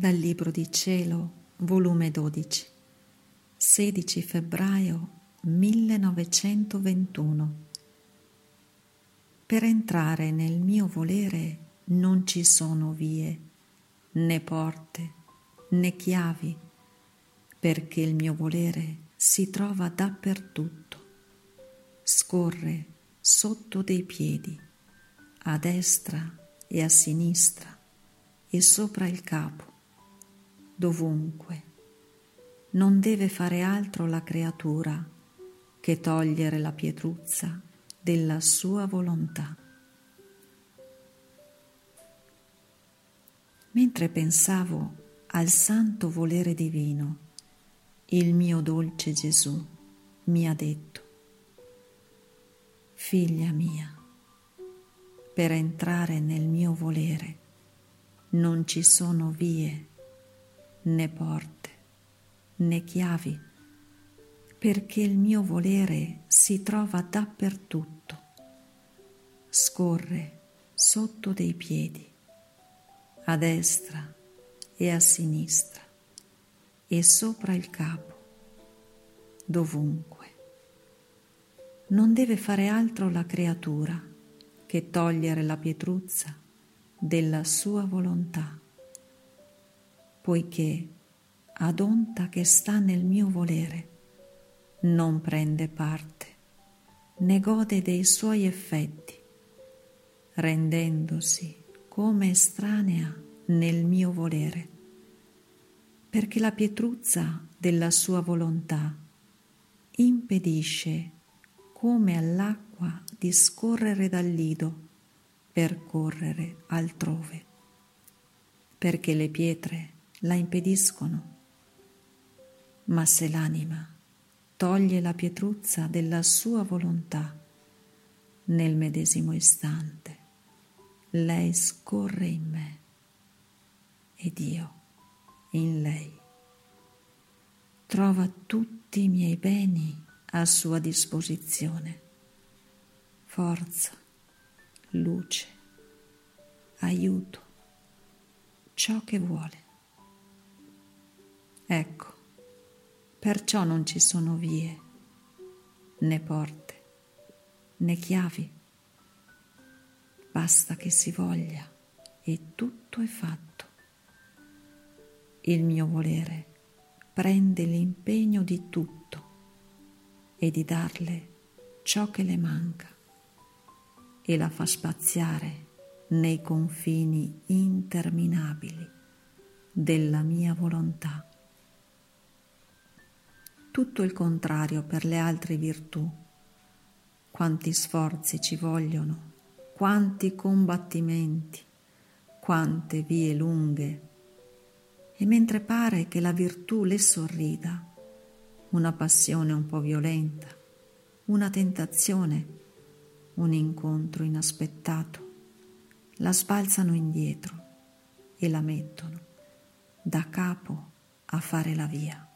Dal Libro di Cielo, volume 12, 16 febbraio 1921. Per entrare nel mio volere non ci sono vie, né porte, né chiavi, perché il mio volere si trova dappertutto, scorre sotto dei piedi, a destra e a sinistra e sopra il capo dovunque. Non deve fare altro la creatura che togliere la pietruzza della sua volontà. Mentre pensavo al santo volere divino, il mio dolce Gesù mi ha detto, Figlia mia, per entrare nel mio volere non ci sono vie né porte, né chiavi, perché il mio volere si trova dappertutto, scorre sotto dei piedi, a destra e a sinistra e sopra il capo, dovunque. Non deve fare altro la creatura che togliere la pietruzza della sua volontà poiché ad onta che sta nel mio volere non prende parte, né gode dei suoi effetti, rendendosi come estranea nel mio volere, perché la pietruzza della sua volontà impedisce come all'acqua di scorrere dal lido per correre altrove, perché le pietre la impediscono. Ma se l'anima toglie la pietruzza della sua volontà nel medesimo istante, lei scorre in me ed io in lei. Trova tutti i miei beni a sua disposizione, forza, luce, aiuto, ciò che vuole. Ecco, perciò non ci sono vie, né porte, né chiavi. Basta che si voglia e tutto è fatto. Il mio volere prende l'impegno di tutto e di darle ciò che le manca e la fa spaziare nei confini interminabili della mia volontà tutto il contrario per le altre virtù. Quanti sforzi ci vogliono, quanti combattimenti, quante vie lunghe. E mentre pare che la virtù le sorrida, una passione un po' violenta, una tentazione, un incontro inaspettato, la sbalzano indietro e la mettono da capo a fare la via.